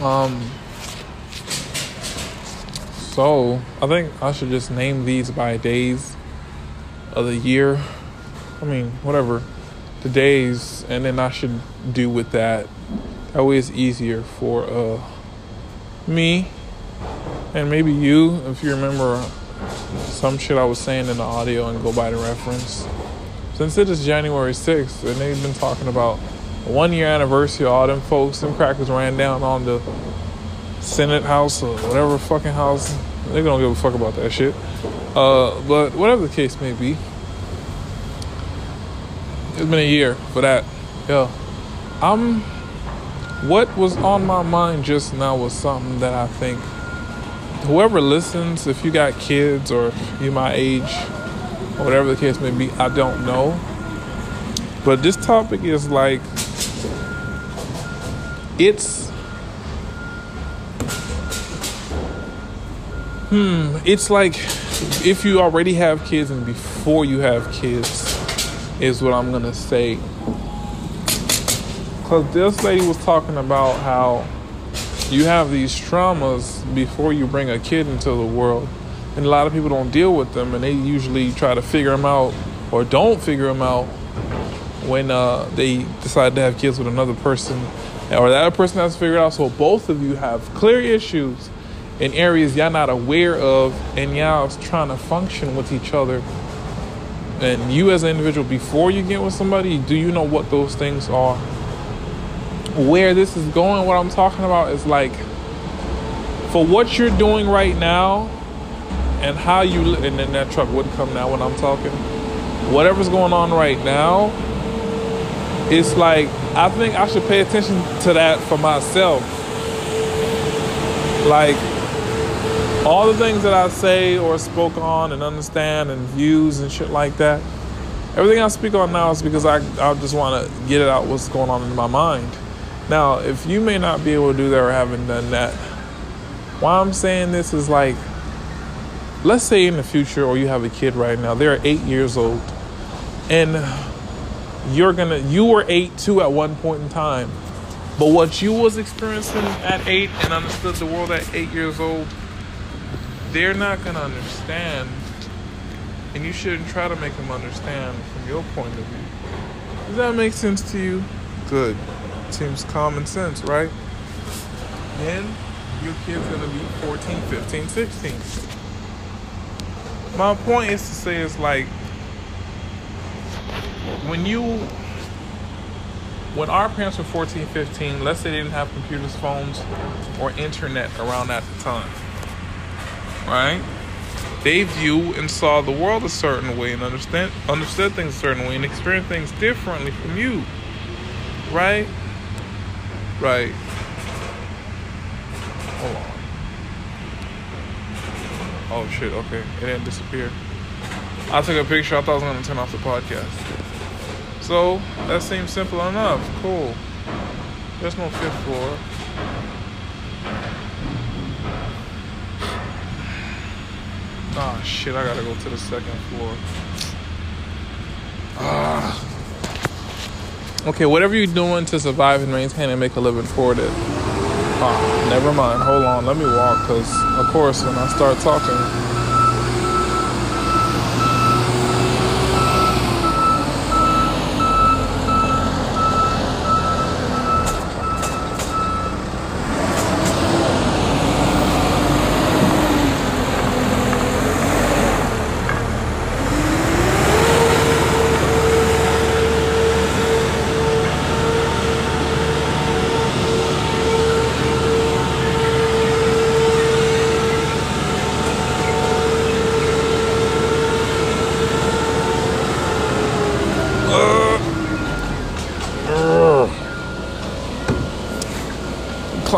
Um, so I think I should just name these by days of the year. I mean, whatever the days, and then I should do with that. That way, it's easier for uh me and maybe you if you remember some shit I was saying in the audio and go by the reference. Since it is January 6th and they've been talking about one year anniversary all them folks, them crackers ran down on the Senate House or whatever fucking house. They don't give a fuck about that shit. Uh, but whatever the case may be, it's been a year for that. Yeah. I'm. What was on my mind just now was something that I think whoever listens, if you got kids or you my age, or whatever the case may be, I don't know. But this topic is like it's hmm, it's like if you already have kids and before you have kids is what I'm gonna say. Cause this lady was talking about how you have these traumas before you bring a kid into the world and a lot of people don't deal with them and they usually try to figure them out or don't figure them out when uh, they decide to have kids with another person or that person has to figure it out. So both of you have clear issues in areas y'all not aware of and y'all trying to function with each other. And you as an individual before you get with somebody do you know what those things are? Where this is going, what I'm talking about is like for what you're doing right now and how you and then that truck would come now when I'm talking. Whatever's going on right now, it's like I think I should pay attention to that for myself. Like all the things that I say or spoke on and understand and views and shit like that. Everything I speak on now is because I I just want to get it out what's going on in my mind. Now, if you may not be able to do that or haven't done that, why I'm saying this is like, let's say in the future, or you have a kid right now, they're eight years old, and you're gonna, you were eight too at one point in time, but what you was experiencing at eight and understood the world at eight years old, they're not gonna understand, and you shouldn't try to make them understand from your point of view. Does that make sense to you? Good. Seems common sense, right? Then your kid's gonna be 14, 15, 16. My point is to say it's like when you when our parents were 14, 15, let's say they didn't have computers, phones, or internet around at the time. Right? They view and saw the world a certain way and understand understood things a certain way and experienced things differently from you. Right? Right. Hold on. Oh shit, okay. It didn't disappear. I took a picture, I thought I was gonna turn off the podcast. So that seems simple enough. Cool. There's no fifth floor. Ah shit, I gotta go to the second floor. Ah. Okay, whatever you're doing to survive and maintain and make a living for it. Ah, never mind. Hold on. Let me walk because, of course, when I start talking,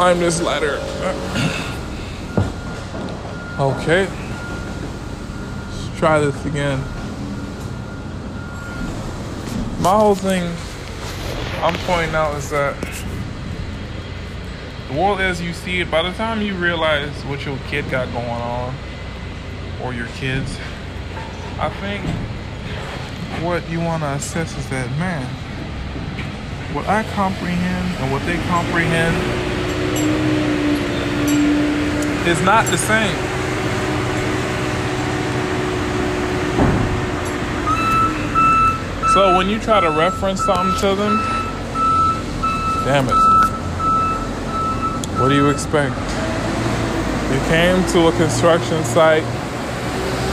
climb this ladder. okay. Let's try this again. My whole thing I'm pointing out is that the world as you see it, by the time you realize what your kid got going on, or your kids, I think what you want to assess is that, man, what I comprehend and what they comprehend It's not the same. So when you try to reference something to them, damn it. What do you expect? You came to a construction site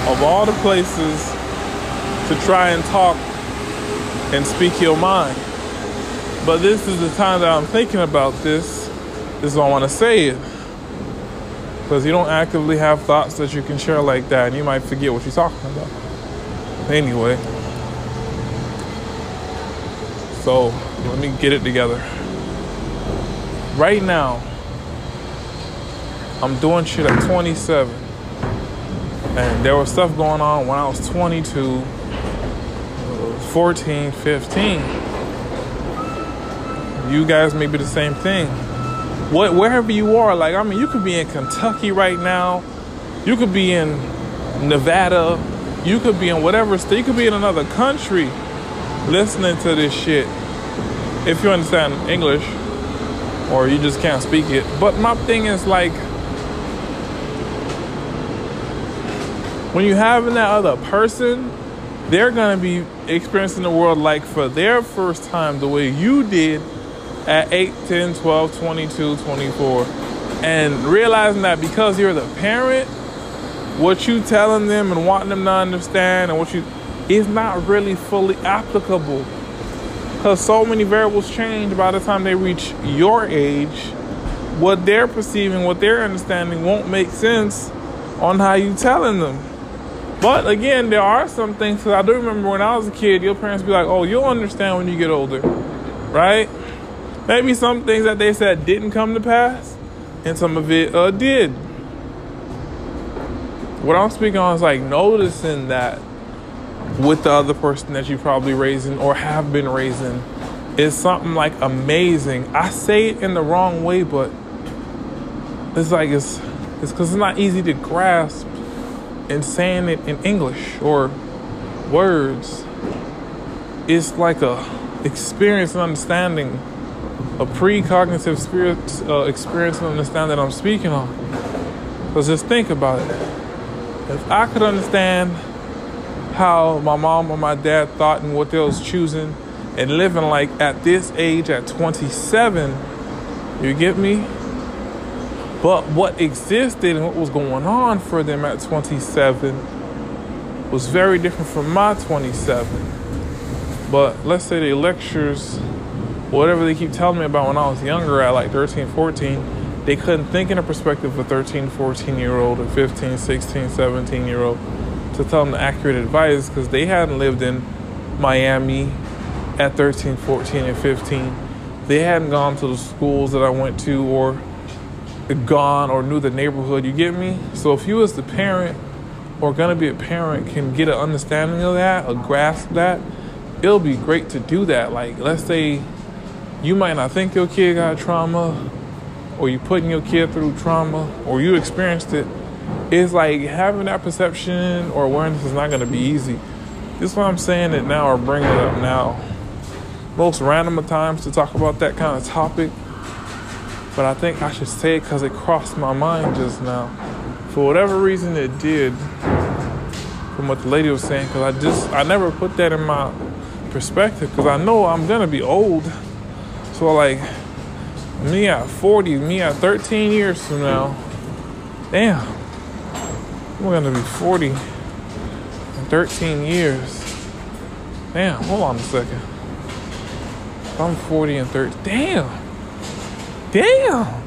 of all the places to try and talk and speak your mind. But this is the time that I'm thinking about this. This is why I want to say it. Because you don't actively have thoughts that you can share like that, and you might forget what you're talking about. Anyway, so let me get it together. Right now, I'm doing shit at 27. And there was stuff going on when I was 22, 14, 15. You guys may be the same thing what wherever you are like i mean you could be in kentucky right now. You could be in nevada. You could be in whatever state. You could be in another country listening to this shit if you understand english or you just can't speak it. But my thing is like when you having that other person they're gonna be experiencing the world like for their first time the way you did at 8, 10, 12, 22, 24. And realizing that because you're the parent, what you telling them and wanting them to understand and what you is not really fully applicable. Because so many variables change by the time they reach your age. What they're perceiving, what they're understanding won't make sense on how you telling them. But again, there are some things. Cause I do remember when I was a kid, your parents be like, "Oh, you'll understand when you get older," right? Maybe some things that they said didn't come to pass, and some of it uh, did. What I'm speaking on is like noticing that with the other person that you probably raising or have been raising is something like amazing. I say it in the wrong way, but it's like it's it's because it's not easy to grasp and saying it in English or words. It's like a experience and understanding a precognitive spirit, uh, experience and understand that I'm speaking on. Because just think about it. If I could understand how my mom or my dad thought and what they was choosing and living like at this age at 27, you get me? But what existed and what was going on for them at 27 was very different from my 27. But let's say the lectures whatever they keep telling me about when I was younger at like 13, 14, they couldn't think in a perspective of a 13, 14 year old or 15, 16, 17 year old to tell them the accurate advice because they hadn't lived in Miami at 13, 14, and 15. They hadn't gone to the schools that I went to or gone or knew the neighborhood. You get me? So if you as the parent or gonna be a parent can get an understanding of that, a grasp that, it'll be great to do that. Like let's say you might not think your kid got trauma or you putting your kid through trauma or you experienced it. It's like having that perception or awareness is not going to be easy. This is why i'm saying it now or bringing it up now. Most random of times to talk about that kind of topic but i think i should say it because it crossed my mind just now. For whatever reason it did from what the lady was saying because i just i never put that in my perspective because i know i'm going to be old so like me at 40, me at 13 years from now, damn, I'm gonna be 40 in 13 years. Damn, hold on a second. I'm 40 and 30. Damn. Damn.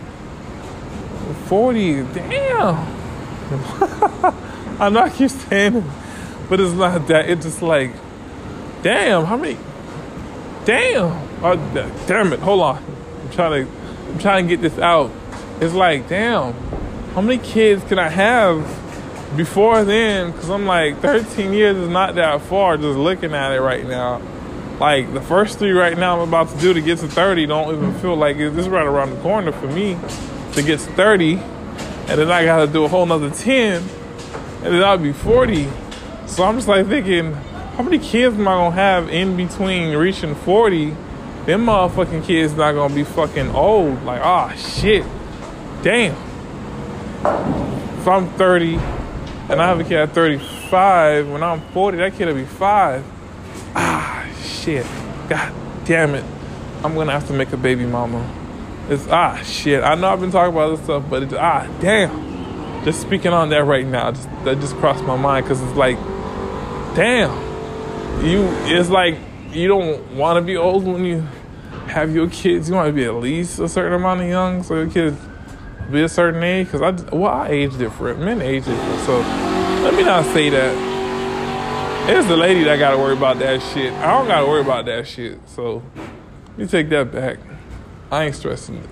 40. Damn. I know I keep saying it, but it's not that. It's just like, damn, how many? Damn. Oh, damn it! Hold on. I'm trying to. I'm trying to get this out. It's like, damn. How many kids can I have before then? Because I'm like, 13 years is not that far. Just looking at it right now. Like the first three right now I'm about to do to get to 30 don't even feel like it's this is right around the corner for me to get to 30, and then I gotta do a whole nother 10, and then I'll be 40. So I'm just like thinking, how many kids am I gonna have in between reaching 40? Them motherfucking kids not gonna be fucking old. Like, ah, oh, shit. damn. If I'm 30 and I have a kid at 35, when I'm 40, that kid will be five. Ah, shit. God damn it. I'm gonna have to make a baby mama. It's ah shit. I know I've been talking about this stuff, but it's ah damn. Just speaking on that right now, just, that just crossed my mind because it's like, damn. You, it's like you don't want to be old when you have your kids. You want to be at least a certain amount of young, so your kids be a certain age. Because I, well, I age different. Men age different. So let me not say that. It's the lady that got to worry about that shit. I don't got to worry about that shit. So let me take that back. I ain't stressing it.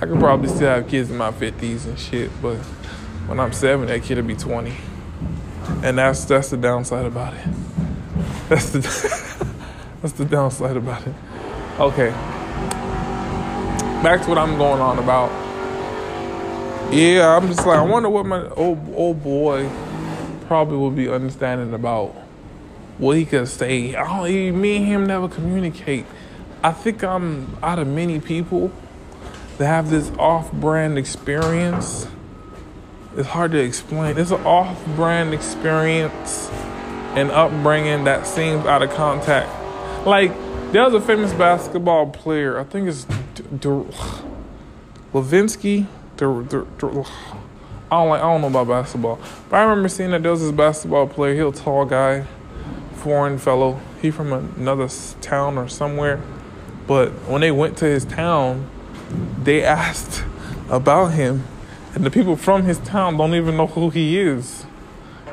I could probably still have kids in my 50s and shit, but when I'm seven, that kid will be 20. And that's that's the downside about it. That's the that's the downside about it. Okay. Back to what I'm going on about. Yeah, I'm just like I wonder what my old old boy probably will be understanding about what he could say. I don't, me and him never communicate. I think I'm out of many people that have this off-brand experience. It's hard to explain. It's an off-brand experience and upbringing that seems out of contact. Like there's a famous basketball player. I think it's D- D- Levinsky. Don't like. I don't know about basketball, but I remember seeing that there was this basketball player. He a tall guy, foreign fellow. He from another town or somewhere. But when they went to his town, they asked about him, and the people from his town don't even know who he is.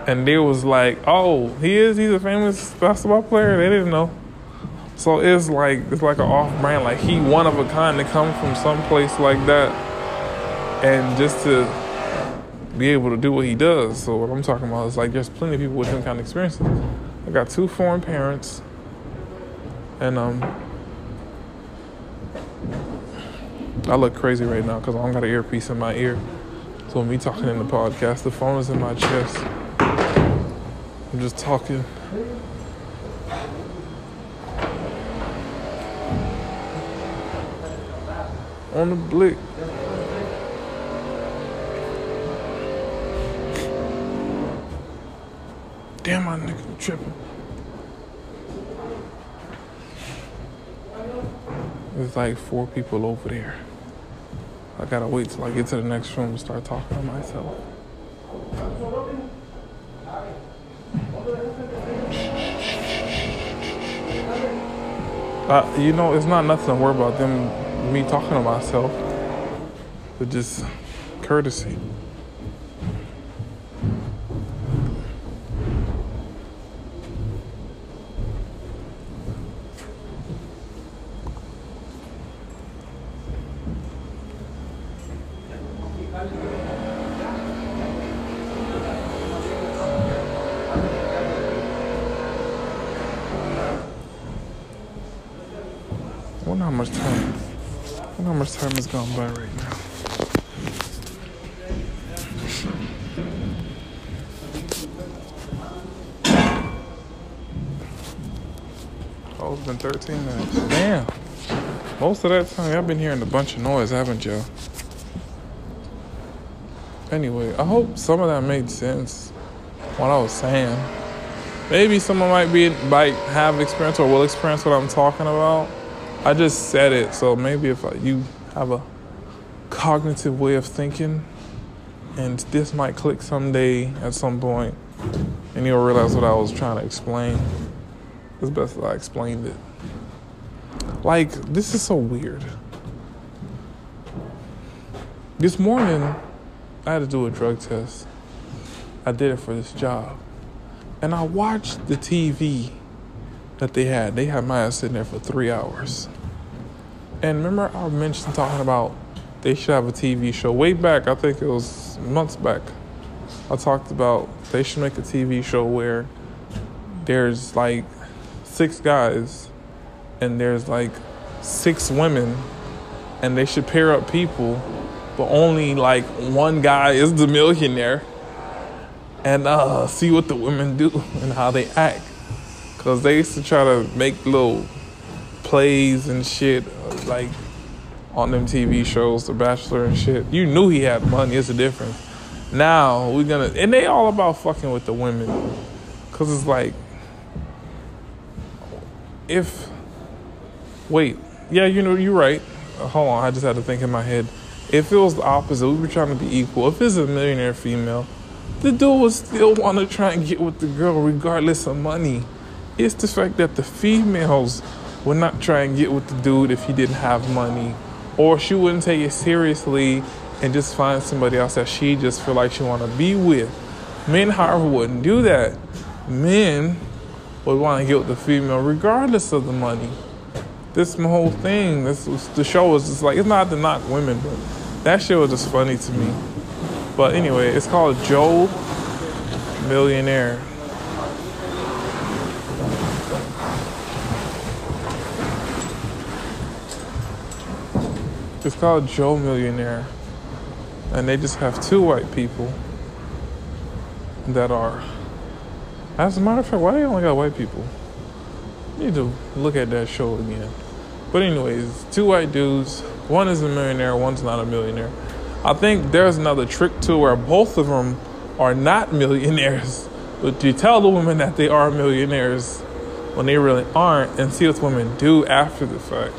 And they was like, "Oh, he is. He's a famous basketball player." They didn't know. So it's like it's like an off brand. Like he one of a kind to come from some place like that, and just to be able to do what he does. So what I'm talking about is like there's plenty of people with them kind of experiences. I got two foreign parents, and um, I look crazy right now because I don't got an earpiece in my ear. So me talking in the podcast, the phone is in my chest. I'm just talking. On the blick. Damn, my nigga tripping. There's like four people over there. I gotta wait till I get to the next room and start talking to myself. Uh, you know, it's not nothing to worry about them, me talking to myself. It's just courtesy. I wonder how much time. I wonder how much time has gone by right now. Oh, it's been 13 minutes. Damn. Most of that time, y'all been hearing a bunch of noise, haven't y'all? Anyway, I hope some of that made sense. What I was saying. Maybe someone might be might have experience or will experience what I'm talking about. I just said it, so maybe if you have a cognitive way of thinking, and this might click someday at some point, and you'll realize what I was trying to explain. As best as I explained it. Like, this is so weird. This morning, I had to do a drug test. I did it for this job. And I watched the TV that they had. They had ass sitting there for three hours. And remember, I mentioned talking about they should have a TV show. Way back, I think it was months back, I talked about they should make a TV show where there's like six guys and there's like six women and they should pair up people but only like one guy is the millionaire and uh, see what the women do and how they act because they used to try to make little plays and shit like on them TV shows, The Bachelor and shit. You knew he had money. It's a difference. Now we're gonna, and they all about fucking with the women, cause it's like, if, wait, yeah, you know, you're right. Uh, hold on, I just had to think in my head. If it was the opposite, we were trying to be equal. If it's a millionaire female, the dude would still want to try and get with the girl regardless of money. It's the fact that the females would not try and get with the dude if he didn't have money, or she wouldn't take it seriously and just find somebody else that she just feel like she want to be with. Men, however, wouldn't do that. Men would want to get with the female regardless of the money. This whole thing. This was, the show was just like it's not to knock women, but that shit was just funny to me. But anyway, it's called Joe Millionaire. It's called Joe Millionaire. And they just have two white people that are. As a matter of fact, why do they only got white people? Need to look at that show again. But anyways, two white dudes. One is a millionaire, one's not a millionaire. I think there's another trick to where both of them are not millionaires, but you tell the women that they are millionaires when they really aren't, and see what women do after the fact.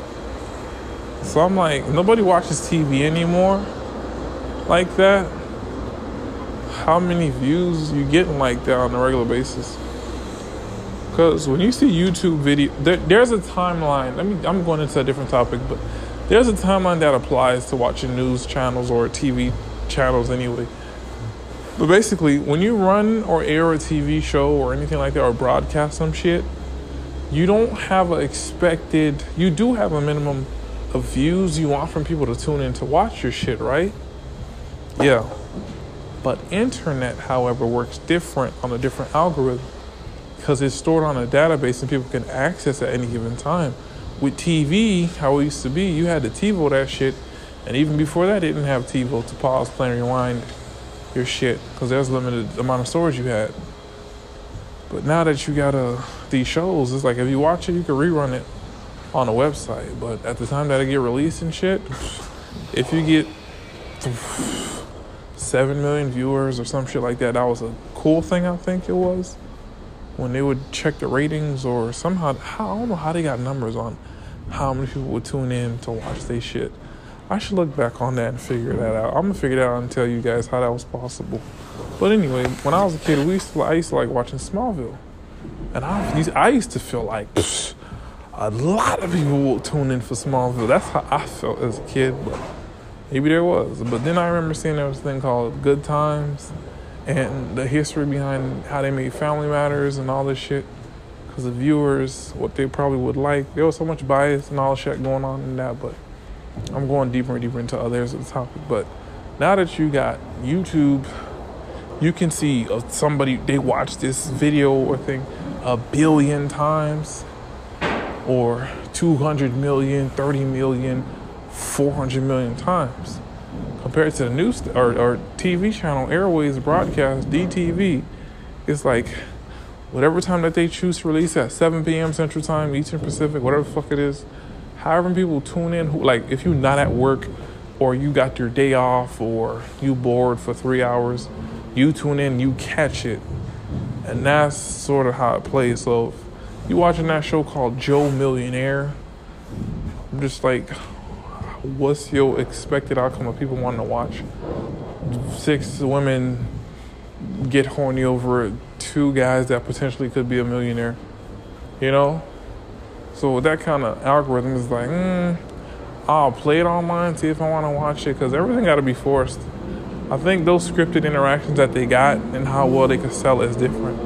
So I'm like, nobody watches TV anymore like that. How many views you getting like that on a regular basis? Because when you see YouTube video, there, there's a timeline. I mean, I'm going into a different topic, but there's a timeline that applies to watching news channels or TV channels anyway. But basically, when you run or air a TV show or anything like that or broadcast some shit, you don't have an expected, you do have a minimum of views you want from people to tune in to watch your shit, right? Yeah. But internet, however, works different on a different algorithm because it's stored on a database and people can access at any given time. With TV, how it used to be, you had to TiVo that shit, and even before that, didn't have TiVo to pause, play, and rewind your shit because there's limited amount of storage you had. But now that you got uh, these shows, it's like if you watch it, you can rerun it on a website. But at the time that it get released and shit, if you get seven million viewers or some shit like that, that was a cool thing. I think it was when they would check the ratings or somehow I don't know how they got numbers on how many people would tune in to watch their shit. I should look back on that and figure that out. I'm gonna figure that out and tell you guys how that was possible. But anyway, when I was a kid, we used to, I used to like watching Smallville, and I used, I used to feel like psh, a lot of people would tune in for Smallville. That's how I felt as a kid, but maybe there was. But then I remember seeing there was a thing called Good Times and the history behind how they made Family Matters and all this shit. Because the viewers, what they probably would like, there was so much bias and all shit going on in that. But I'm going deeper and deeper into others of the topic. But now that you got YouTube, you can see uh, somebody they watch this video or thing a billion times, or 200 million, 30 million, 400 million times compared to the news or, or TV channel, Airways broadcast, DTV, it's like whatever time that they choose to release at 7 p.m. Central Time, Eastern Pacific, whatever the fuck it is. However, people tune in, who, like if you're not at work or you got your day off or you bored for three hours, you tune in, you catch it. And that's sort of how it plays. So you watching that show called Joe Millionaire, I'm just like, what's your expected outcome of people wanting to watch? Six women get horny over two guys that potentially could be a millionaire, you know? So that kind of algorithm is like, mm, I'll play it online, see if I want to watch it, because everything got to be forced. I think those scripted interactions that they got and how well they could sell is different.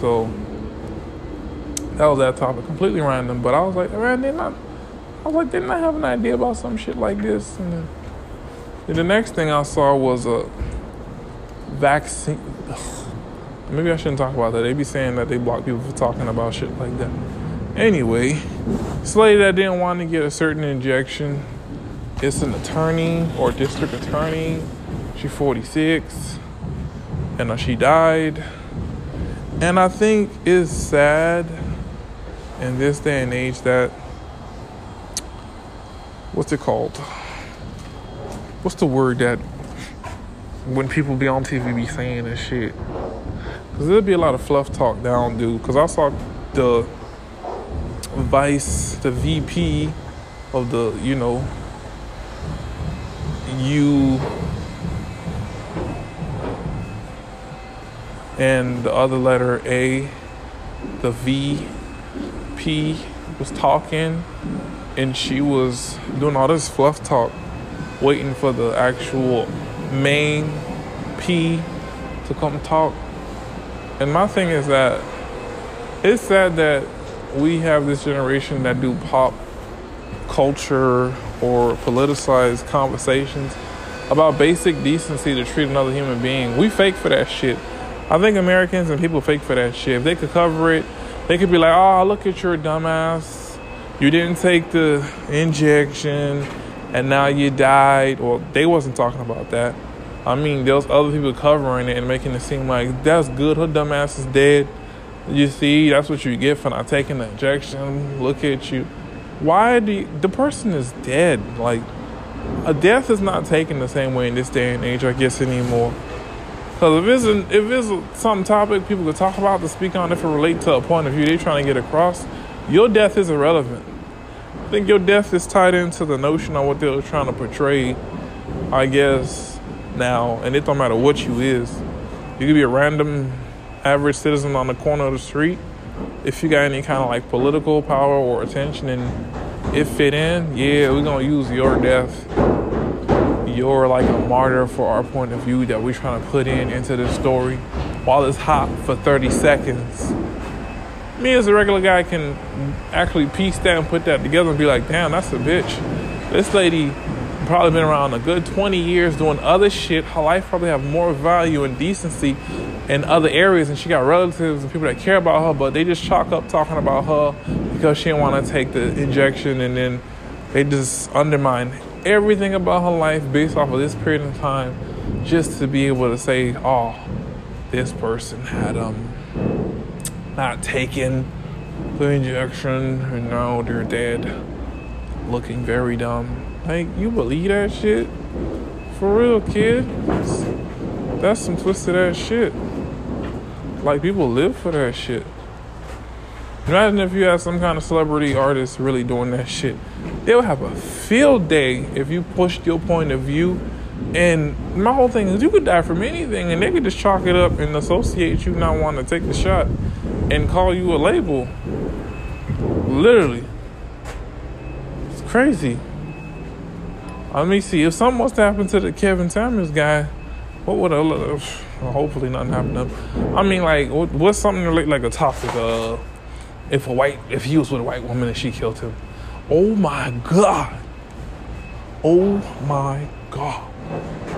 So that was that topic, completely random. But I was like, man, they're not I was like, didn't I have an idea about some shit like this? And then, and the next thing I saw was a vaccine. Maybe I shouldn't talk about that. They be saying that they block people for talking about shit like that. Anyway, this lady that didn't want to get a certain injection, it's an attorney or district attorney. She's 46, and uh, she died. And I think it's sad in this day and age that what's it called? What's the word that when people be on TV be saying and shit? Cause there'll be a lot of fluff talk down, dude. Cause I saw the vice, the VP of the, you know, U and the other letter A, the V, P was talking and she was doing all this fluff talk, waiting for the actual main P to come talk. And my thing is that it's sad that we have this generation that do pop culture or politicized conversations about basic decency to treat another human being. We fake for that shit. I think Americans and people fake for that shit. If they could cover it, they could be like, "Oh, look at your dumbass. You didn't take the injection, and now you died." Well, they wasn't talking about that. I mean, there was other people covering it and making it seem like that's good. Her dumbass is dead. You see, that's what you get for not taking the injection. Look at you. Why do you, the person is dead? Like a death is not taken the same way in this day and age, I guess anymore. Because if it's an, if it's some topic people could talk about to speak on, if it relate to a point of view they're trying to get across, your death is irrelevant. I think your death is tied into the notion of what they're trying to portray. I guess now, and it don't matter what you is. You could be a random average citizen on the corner of the street, if you got any kind of like political power or attention and it fit in, yeah, we're gonna use your death. You're like a martyr for our point of view that we're trying to put in into this story while it's hot for 30 seconds. Me as a regular guy can actually piece that and put that together and be like, damn, that's a bitch. This lady probably been around a good 20 years doing other shit. Her life probably have more value and decency in other areas, and she got relatives and people that care about her, but they just chalk up talking about her because she didn't want to take the injection, and then they just undermine everything about her life based off of this period of time, just to be able to say, "Oh, this person had um not taking the injection, and now they're dead, looking very dumb." Like, you believe that shit? For real, kid? That's some twisted ass shit. Like, people live for that shit. Imagine if you had some kind of celebrity artist really doing that shit. They would have a field day if you pushed your point of view. And my whole thing is, you could die from anything, and they could just chalk it up and associate you not wanting to take the shot and call you a label. Literally. It's crazy. Let me see. If something was to happen to the Kevin Samuels guy, what would? Well, hopefully nothing happened him. I mean, like, what's something like like a topic? Uh, if a white, if he was with a white woman and she killed him, oh my god, oh my god,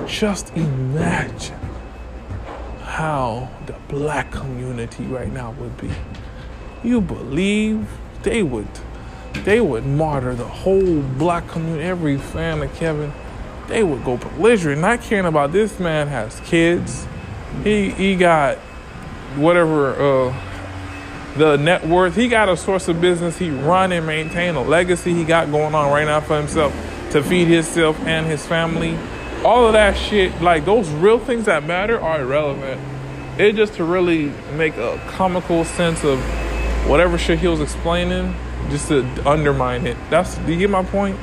just imagine how the black community right now would be. You believe they would they would martyr the whole black community, every fan of Kevin. They would go belligerent, not caring about this man has kids. He he got whatever uh, the net worth. He got a source of business he run and maintain a legacy he got going on right now for himself to feed himself and his family. All of that shit, like those real things that matter, are irrelevant. It just to really make a comical sense of whatever shit he was explaining just to undermine it. That's do you get my point?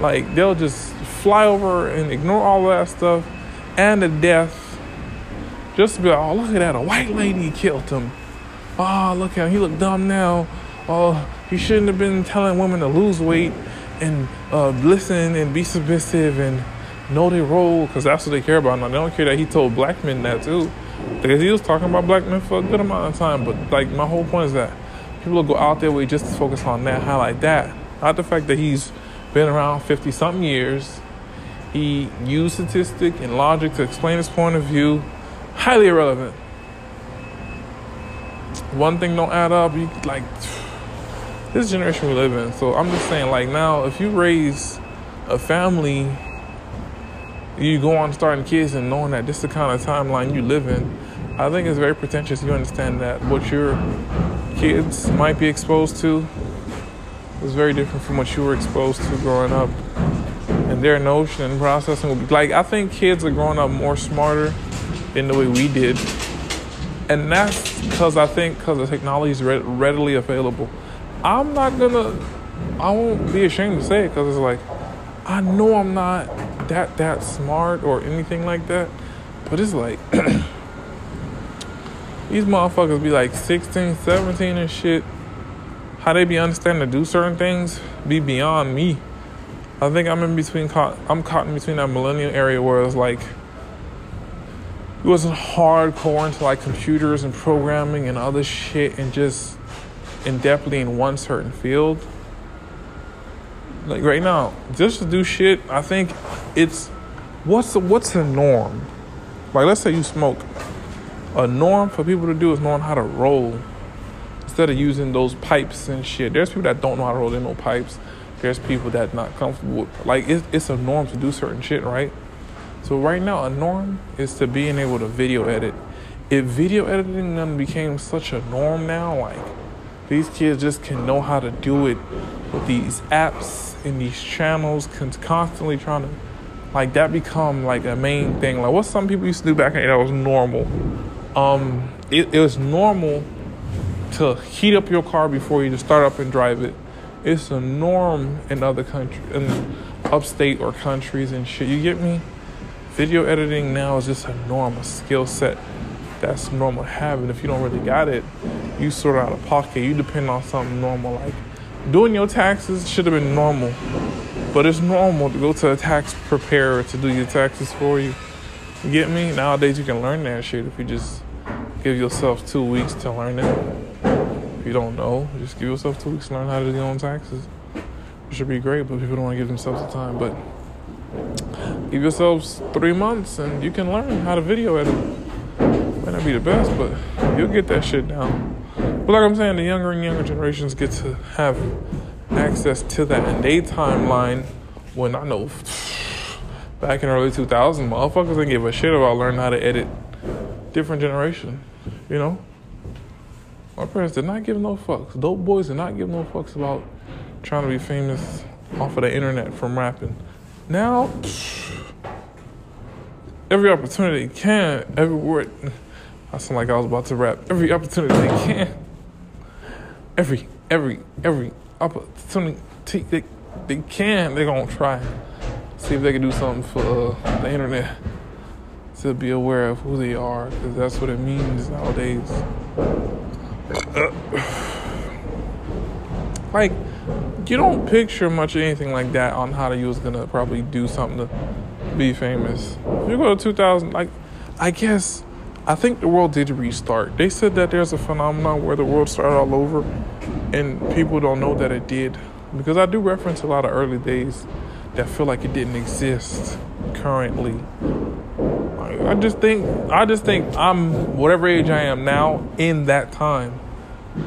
Like they'll just fly over and ignore all that stuff and the death. Just to be like, oh look at that, a white lady killed him. Oh look at him, he look dumb now. Oh, he shouldn't have been telling women to lose weight and uh, listen and be submissive and know their role because that's what they care about. Now they don't care that he told black men that too, because he was talking about black men for a good amount of time. But like my whole point is that people go out there way just to focus on that, highlight that. Not the fact that he's been around 50 something years. He used statistic and logic to explain his point of view. Highly irrelevant. One thing don't add up. You like this generation we live in. So I'm just saying, like now, if you raise a family, you go on starting kids and knowing that this is the kind of timeline you live in. I think it's very pretentious. You understand that what you're kids might be exposed to is very different from what you were exposed to growing up. and their notion and processing will be like I think kids are growing up more smarter than the way we did, and that's because I think because the technology is readily available. I'm not gonna, I won't be ashamed to say it because it's like I know I'm not that that smart or anything like that, but it's like. these motherfuckers be like 16, 17 and shit. How they be understanding to do certain things be beyond me. I think I'm in between. I'm caught in between that millennial area where it's like it wasn't hardcore into like computers and programming and other shit and just in depthly in one certain field. Like right now, just to do shit, I think it's what's the, what's the norm. Like let's say you smoke. A norm for people to do is knowing how to roll instead of using those pipes and shit. There's people that don't know how to roll. in know pipes there's people that not comfortable like it's, it's a norm to do certain shit right so right now a norm is to being able to video edit if video editing then became such a norm now like these kids just can know how to do it with these apps and these channels constantly trying to like that become like a main thing like what some people used to do back in the day that was normal um it, it was normal to heat up your car before you just start up and drive it it's a norm in other countries, in upstate or countries and shit. You get me? Video editing now is just a normal skill set that's normal having. If you don't really got it, you sort of out of pocket. You depend on something normal like doing your taxes should have been normal, but it's normal to go to a tax preparer to do your taxes for you. You get me? Nowadays you can learn that shit if you just give yourself two weeks to learn it. If you don't know, just give yourself two weeks to learn how to do your own taxes. It should be great, but people don't want to give themselves the time. But give yourselves three months and you can learn how to video edit. Might not be the best, but you'll get that shit down. But like I'm saying, the younger and younger generations get to have access to that in their timeline when I know back in early 2000s, motherfuckers didn't give a shit about learning how to edit. Different generation, you know? My parents did not give no fucks. Dope boys did not give no fucks about trying to be famous off of the internet from rapping. Now, every opportunity can, every word. I sound like I was about to rap. Every opportunity they can. Every, every, every opportunity they, they can, they're gonna try. See if they can do something for uh, the internet to be aware of who they are, because that's what it means nowadays. like you don't picture much anything like that on how you was gonna probably do something to be famous. If you go to 2000, like I guess I think the world did restart. They said that there's a phenomenon where the world started all over, and people don't know that it did because I do reference a lot of early days that feel like it didn't exist currently. I just think I just think I'm whatever age I am now in that time.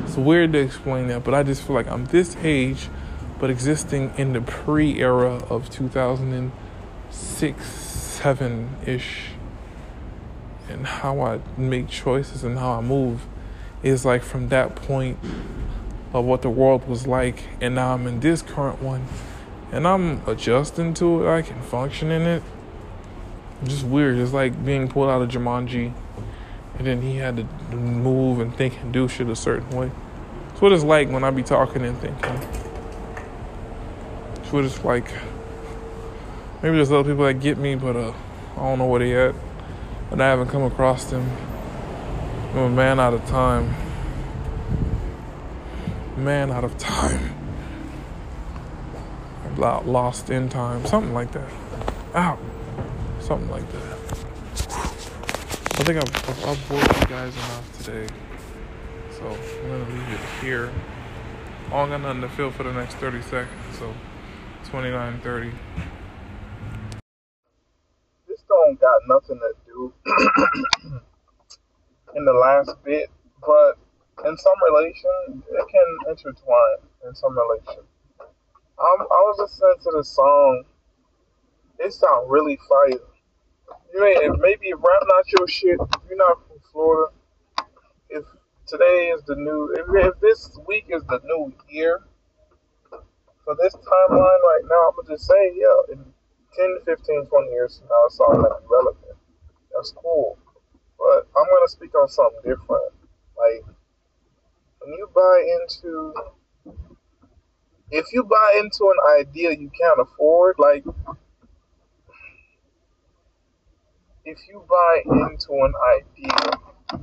It's weird to explain that, but I just feel like I'm this age, but existing in the pre-era of 2006, seven ish, and how I make choices and how I move is like from that point of what the world was like, and now I'm in this current one, and I'm adjusting to it. I can function in it just weird. It's like being pulled out of Jumanji, and then he had to move and think and do shit a certain way. It's what it's like when I be talking and thinking. It's what it's like. Maybe there's other people that get me, but uh, I don't know where they at, and I haven't come across them. I'm a man out of time. Man out of time. Lost in time, something like that. Ow. Something like that. I think I've, I've, bored you guys enough today. So I'm going to leave it here. I got nothing to feel for the next 30 seconds. So 29 30. This don't got nothing to do in the last bit, but in some relation, it can intertwine in some relation. Um, I was listening to the song. It sound really fire you ain't maybe rap not your shit, you're not from Florida, if today is the new if, if this week is the new year for this timeline right now, I'm gonna just say, yeah, in 10, 15, 20 years from now, a song might be relevant. That's cool. But I'm going to speak on something different. Like, when you buy into, if you buy into an idea you can't afford, like, if you buy into an idea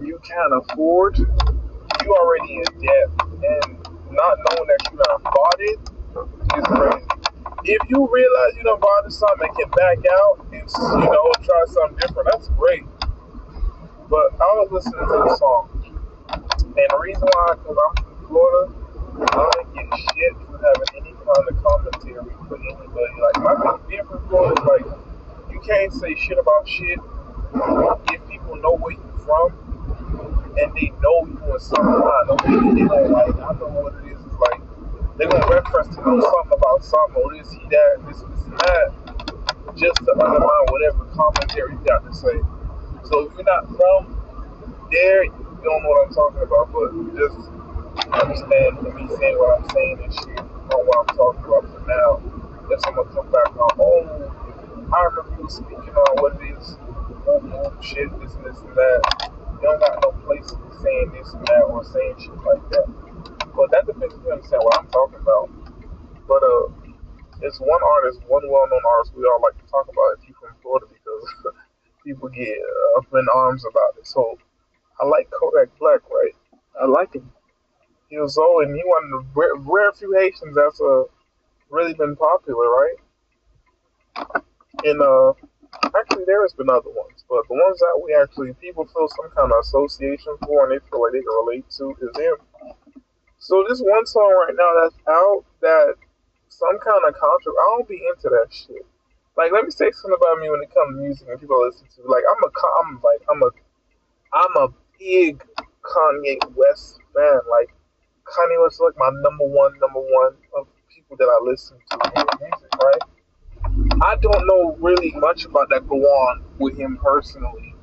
you can't afford, you already in debt. And not knowing that you done bought it is crazy. If you realize you done bought something and can back out and, you know, try something different, that's great. But I was listening to the song. And the reason why, because I'm from Florida, I don't get shit for having any kind of commentary for anybody. Like, my thing being from Florida like, you can't say shit about shit if people know where you're from and they know you in some kind of way. They don't like, I know what it is. They're to reference to know something about something, or this, he, that, this, this, and that, just to undermine whatever commentary you got to say. So if you're not from there, you don't know what I'm talking about, but just understand me saying what I'm saying and shit on what I'm talking about for now. Then someone come back on, oh, I remember you speaking on what it is shit, this and this and that. You don't got no place saying this and that or saying shit like that. But that depends if you understand what I'm talking about. But uh, it's one artist, one well-known artist we all like to talk about if you're from Florida because people get up in arms about it. So I like Kodak Black, right? I like him. He was old and he one of the rare, rare few Haitians that's uh, really been popular, right? And uh, Actually, there has been other ones, but the ones that we actually people feel some kind of association for and they feel like they can relate to is him. So this one song right now that's out that some kind of contra. I don't be into that shit. Like, let me say something about me when it comes to music and people listen to. Like, I'm a, I'm like, I'm a, I'm a big Kanye West fan. Like, Kanye West is like my number one, number one of people that I listen to music, right? I don't know really much about that go on with him personally.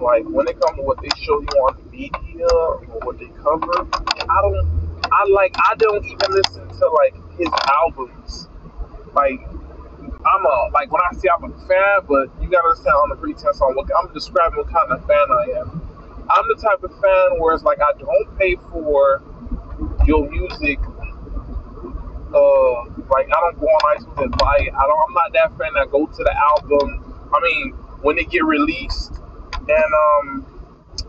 Like when it comes to what they show you on the media or what they cover, I don't. I like. I don't even listen to like his albums. Like I'm a like when I say I'm a fan, but you gotta understand on the pretense on what I'm describing what kind of fan I am. I'm the type of fan where it's like I don't pay for your music uh, like I don't go on iTunes and buy it. I don't. I'm not that fan that go to the album. I mean, when they get released, and um,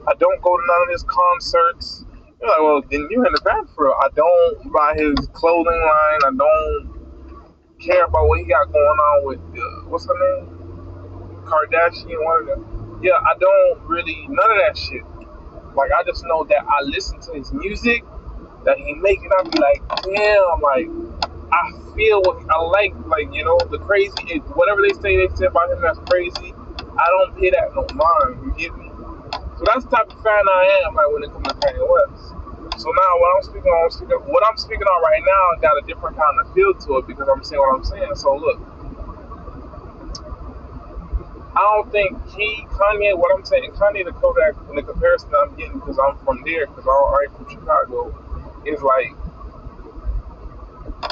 I don't go to none of his concerts. You're like, well, then you're in the band for real. I don't buy his clothing line. I don't care about what he got going on with uh, what's her name, Kardashian. One of them. Yeah, I don't really none of that shit. Like I just know that I listen to his music that he making. I be like, damn, like I feel what I like, like you know, the crazy. Whatever they say, they say about him that's crazy. I don't pay that no mind. You get me? So that's the type of fan I am. Like when it comes to Kanye West. So now what I'm speaking on, I'm speaking, what I'm speaking on right now got a different kind of feel to it because I'm saying what I'm saying. So look, I don't think he Kanye. What I'm saying, Kanye the Kodak in the comparison I'm getting because I'm from there because I'm right from Chicago is like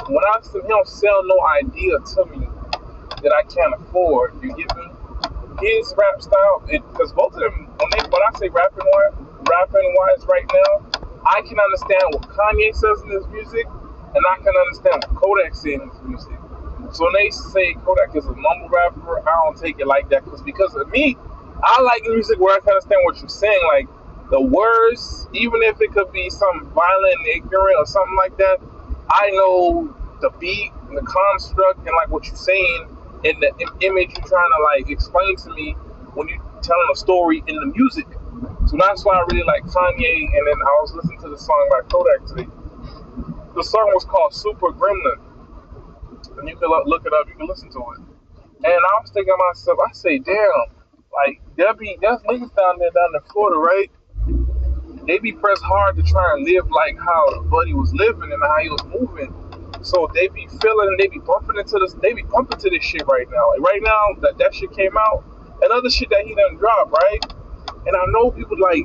when I don't sell no idea to me that I can't afford, you get me? His rap style, because both of them, when they when I say rapping wise, rapping wise right now, I can understand what Kanye says in his music, and I can understand what Kodak says in his music. So when they say Kodak is a mumble rapper, I don't take it like that because because of me, I like music where I can understand what you're saying. Like the words, even if it could be something violent and ignorant or something like that, I know the beat and the construct and like what you're saying and the image you're trying to like explain to me when you're telling a story in the music. So that's why I really like Kanye. And then I was listening to the song by Kodak today. The song was called Super Gremlin. And you can look it up, you can listen to it. And I was thinking to myself, I say, damn, like, there be, that's niggas down there down in Florida, right? they be pressed hard to try and live like how Buddy was living and how he was moving. So they be feeling and they be bumping into this they be bumping to this shit right now. Like right now that that shit came out and other shit that he done dropped, right? And I know people like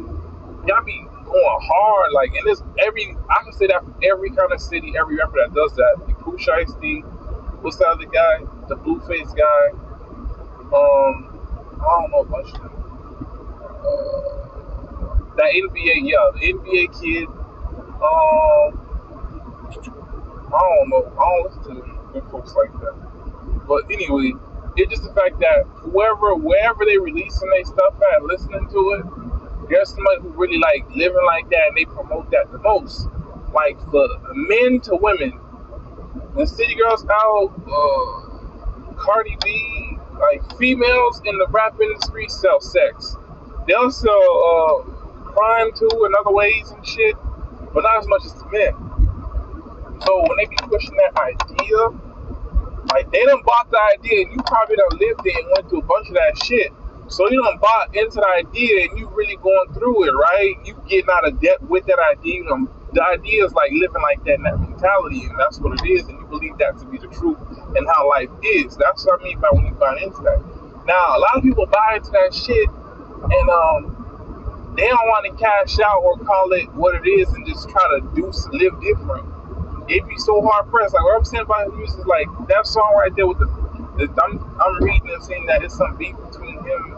y'all be going hard, like and this every I can say that from every kind of city, every rapper that does that. Like Pooh Shiesty, what's the other guy? the Blueface guy. Um, I don't know a bunch of them. Uh, that NBA, yeah, the NBA kid. Um, I don't know. I don't listen to them folks like that. But anyway, it's just the fact that whoever, wherever they releasing their stuff at, listening to it, there's somebody who really like living like that and they promote that the most. Like for men to women, the city girls out, uh, Cardi B, like females in the rap industry sell sex. They'll sell uh, crime too in other ways and shit, but not as much as the men. So when they be pushing that idea, like they done bought the idea and you probably done lived it and went through a bunch of that shit. So you done bought into the idea and you really going through it, right? You getting out of debt with that idea. You the idea is like living like that in that mentality, and that's what it is, and you believe that to be the truth and how life is. That's what I mean by when you buy into that. Now, a lot of people buy into that shit, and um, they don't want to cash out or call it what it is, and just try to do live different. It'd be so hard pressed. Like what I'm saying about him is like that song right there with the, the I'm I'm reading and seeing that it's some beef between him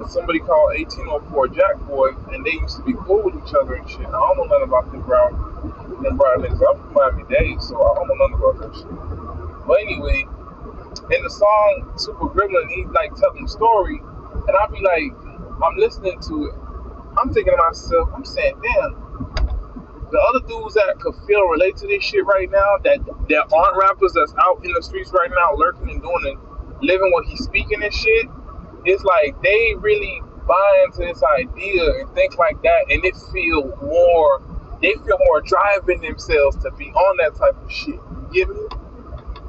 and somebody called 1804 Jack Boy, and they used to be cool with each other and shit. I don't know nothing about them brown, them brown niggas. I'm from Miami Dade, so I don't know nothing about that shit. But anyway, in the song Super Gremlin, he's like telling the story, and I'll be like, I'm listening to it. I'm thinking to myself, I'm saying, damn, the other dudes that could feel relate to this shit right now, that that aren't rappers that's out in the streets right now, lurking and doing and living what he's speaking and shit it's like they really buy into this idea and think like that, and it feel more. They feel more driving themselves to be on that type of shit. You get me?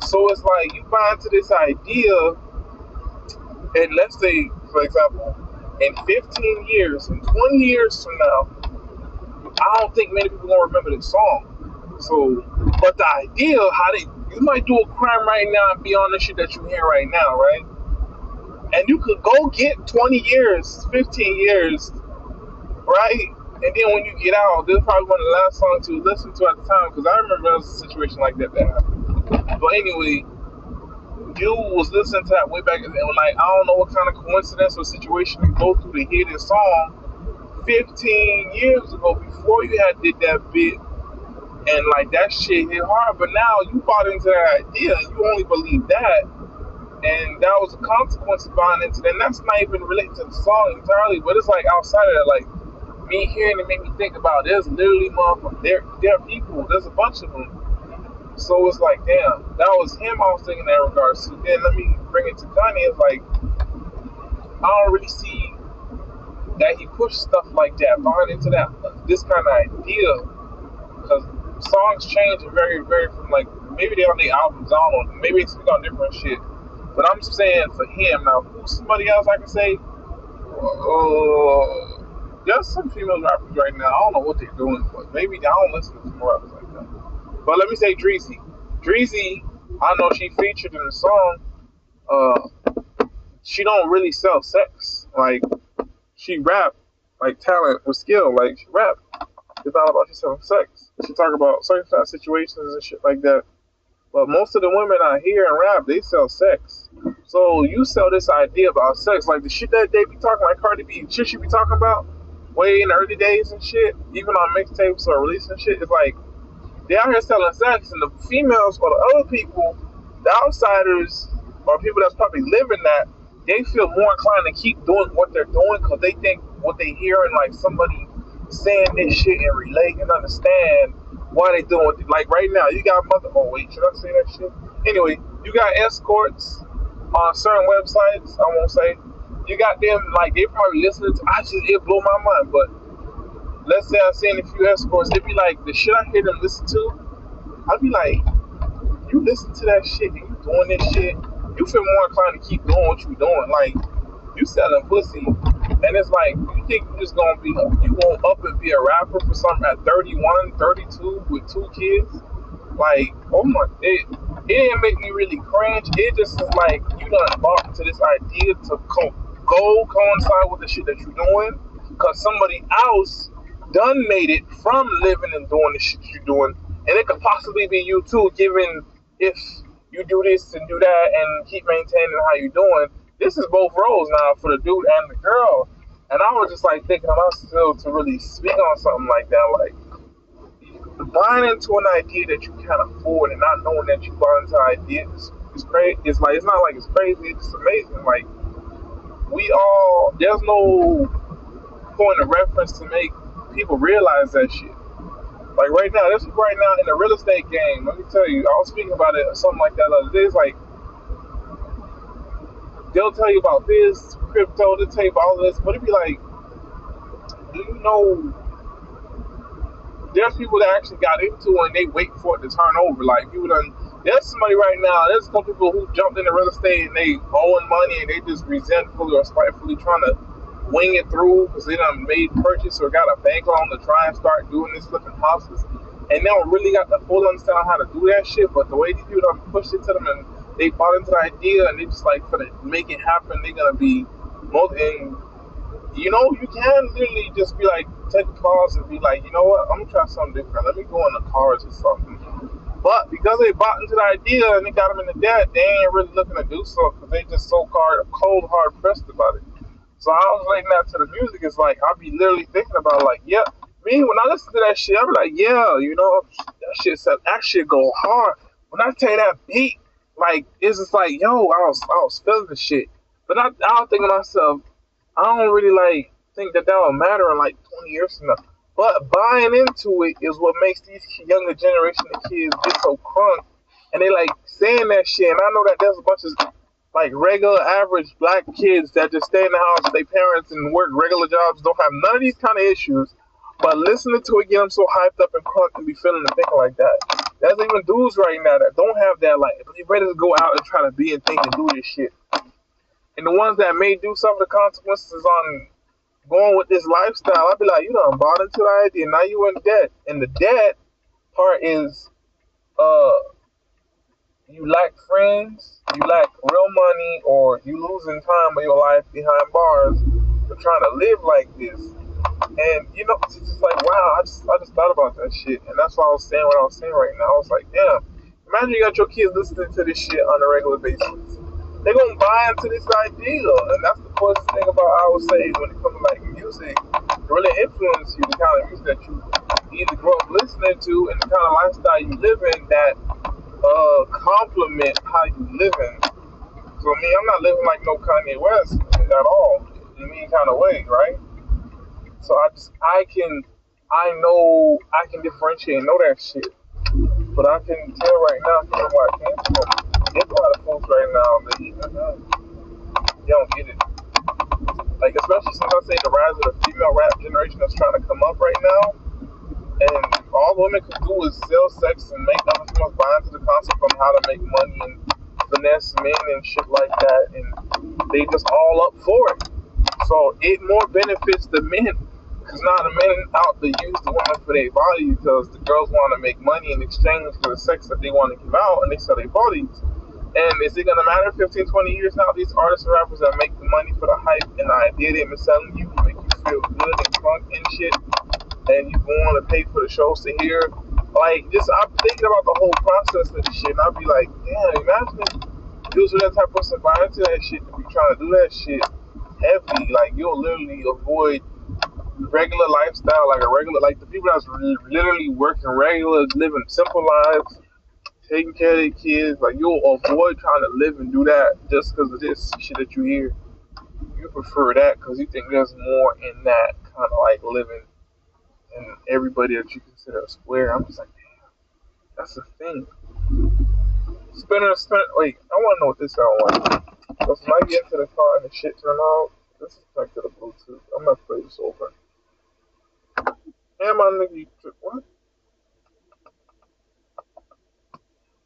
So it's like you buy into this idea, and let's say, for example, in 15 years, in 20 years from now, I don't think many people gonna remember this song. So, but the idea, how they, you might do a crime right now and be on the shit that you hear right now, right? and you could go get 20 years, 15 years, right? And then when you get out, this is probably one of the last songs to listen to at the time because I remember there was a situation like that that happened. But anyway, you was listening to that way back and like I don't know what kind of coincidence or situation to go through to hear this song 15 years ago before you had did that bit and like that shit hit hard but now you bought into that idea and you only believe that and that was a consequence of buying into that. And that's not even related to the song entirely, but it's like outside of that, like me hearing it made me think about there's literally motherfuckers, there, there are people, there's a bunch of them. So it's like, damn, that was him I was thinking in that regards. So then let me bring it to Kanye. It's like, I don't really see that he pushed stuff like that, buying into that, this kind of idea. Because songs change very, very from like, maybe they're on the albums, I don't maybe it's on different shit. But I'm saying for him now, who's somebody else I can say? Uh, there's some female rappers right now. I don't know what they're doing, but maybe I don't listen to some rappers like that. But let me say Dreezy. Dreezy, I know she featured in the song. Uh, she don't really sell sex. Like she rap like talent with skill. Like she rap. It's not about she selling sex. She talk about certain situations and shit like that. But most of the women out here in rap, they sell sex. So you sell this idea about sex, like the shit that they be talking, like Cardi B, shit she be talking about way in the early days and shit, even on mixtapes or releasing shit. It's like they out here selling sex, and the females or the other people, the outsiders or people that's probably living that, they feel more inclined to keep doing what they're doing because they think what they hear and like somebody saying this shit and relate and understand why they doing it. Like right now, you got mother. Oh wait, should I say that shit? Anyway, you got escorts on certain websites. I won't say. You got them like they probably listening to. I just it blew my mind. But let's say I seen a few escorts. They be like the shit I hear them listen to. I'd be like, you listen to that shit and you doing this shit. You feel more inclined to keep doing what you're doing. Like you selling pussy and it's like, you think you're just gonna be, you won't up and be a rapper for something at 31, 32 with two kids? Like, oh my, it, it didn't make me really cringe. It just is like, you done bought into this idea to co- go coincide with the shit that you're doing because somebody else done made it from living and doing the shit you're doing. And it could possibly be you too, given if you do this and do that and keep maintaining how you doing. This is both roles now for the dude and the girl. And I was just like thinking of still to really speak on something like that, like buying into an idea that you can't afford and not knowing that you bought into an idea is, is crazy. It's like it's not like it's crazy. It's amazing. Like we all there's no point of reference to make people realize that shit. Like right now, this is right now in the real estate game. Let me tell you, I was speaking about it something like that the other day. It's like they'll tell you about this crypto, you about all this, but it'd be like, do you know? There's people that actually got into it and they wait for it to turn over. Like you done. There's somebody right now. There's some people who jumped into real estate and they owing money and they just resentfully or spitefully trying to wing it through because they done made purchase or got a bank loan to try and start doing this flipping houses. And they don't really got the full understanding how to do that shit. But the way these people done pushed it to them and they bought into the idea and they just like for to make it happen, they're gonna be most and you know, you can literally just be like take a pause and be like, you know what, I'm gonna try something different. Let me go in the cars or something. But because they bought into the idea and they got them in the debt, they ain't really looking to do so because they just so hard, cold, hard pressed about it. So I was relating that to the music. It's like I'll be literally thinking about like, yeah, me when I listen to that shit, I'm like, yeah, you know, that shit that shit go hard. When I you that beat like it's just like, yo, I was I was feeling the shit. But I I was thinking to myself, I don't really like think that that will matter in like twenty years from now. But buying into it is what makes these younger generation of kids get so crunk. And they like saying that shit. And I know that there's a bunch of like regular average black kids that just stay in the house with their parents and work regular jobs, don't have none of these kind of issues. But listening to it get them so hyped up and crunk and be feeling and thinking like that. There's even dudes right now that don't have that like they're ready to go out and try to be and think and do this shit. And the ones that may do some of the consequences on going with this lifestyle, I'd be like, you know, bought into the idea. Now you in debt. And the debt part is uh you lack friends, you lack real money, or you losing time of your life behind bars for trying to live like this. And you know, it's just like wow, I just I just thought about that shit, and that's why I was saying what I was saying right now. I was like, damn, imagine you got your kids listening to this shit on a regular basis. They're gonna buy into this idea, and that's the first thing about I would say when it comes to like music, it really influence you the kind of music that you either grow up listening to and the kind of lifestyle you live in that uh complement how you living. So me, I'm not living like no Kanye West at all in any kind of way, right? So I just I can I know I can differentiate and know that shit. But I can tell right now from where I came from, there's a lot of folks right now that uh, don't get it. Like especially since I say the rise of the female rap generation that's trying to come up right now. And all women can do is sell sex and make other females buy into the concept on how to make money and finesse men and shit like that. And they just all up for it. So it more benefits the men because now the men out to use the woman for their body because the girls want to make money in exchange for the sex that they want to give out and they sell their bodies. And is it going to matter 15, 20 years now? These artists and rappers that make the money for the hype and the idea they've been selling you make you feel good and drunk and shit, and you want to pay for the shows to hear. Like, just I'm thinking about the whole process of this shit, and I'll be like, damn, imagine if dudes with that type of person buy into that shit to be trying to do that shit heavy. Like, you'll literally avoid regular lifestyle, like a regular, like the people that's literally working regular, living simple lives, taking care of their kids, like you'll avoid trying to live and do that just because of this shit that you hear. You prefer that because you think there's more in that kind of like living and everybody that you consider a square. I'm just like, damn, that's the thing. Spinner, spinner. Wait, I want to know what this sound like. Let's get into the car and the shit turn off. This is connected to the Bluetooth. I'm gonna play this over. And my nigga, you what?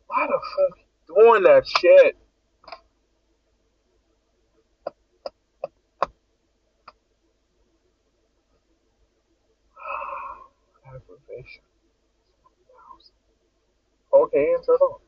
Why the fuck you doing that shit? Okay, and turn on.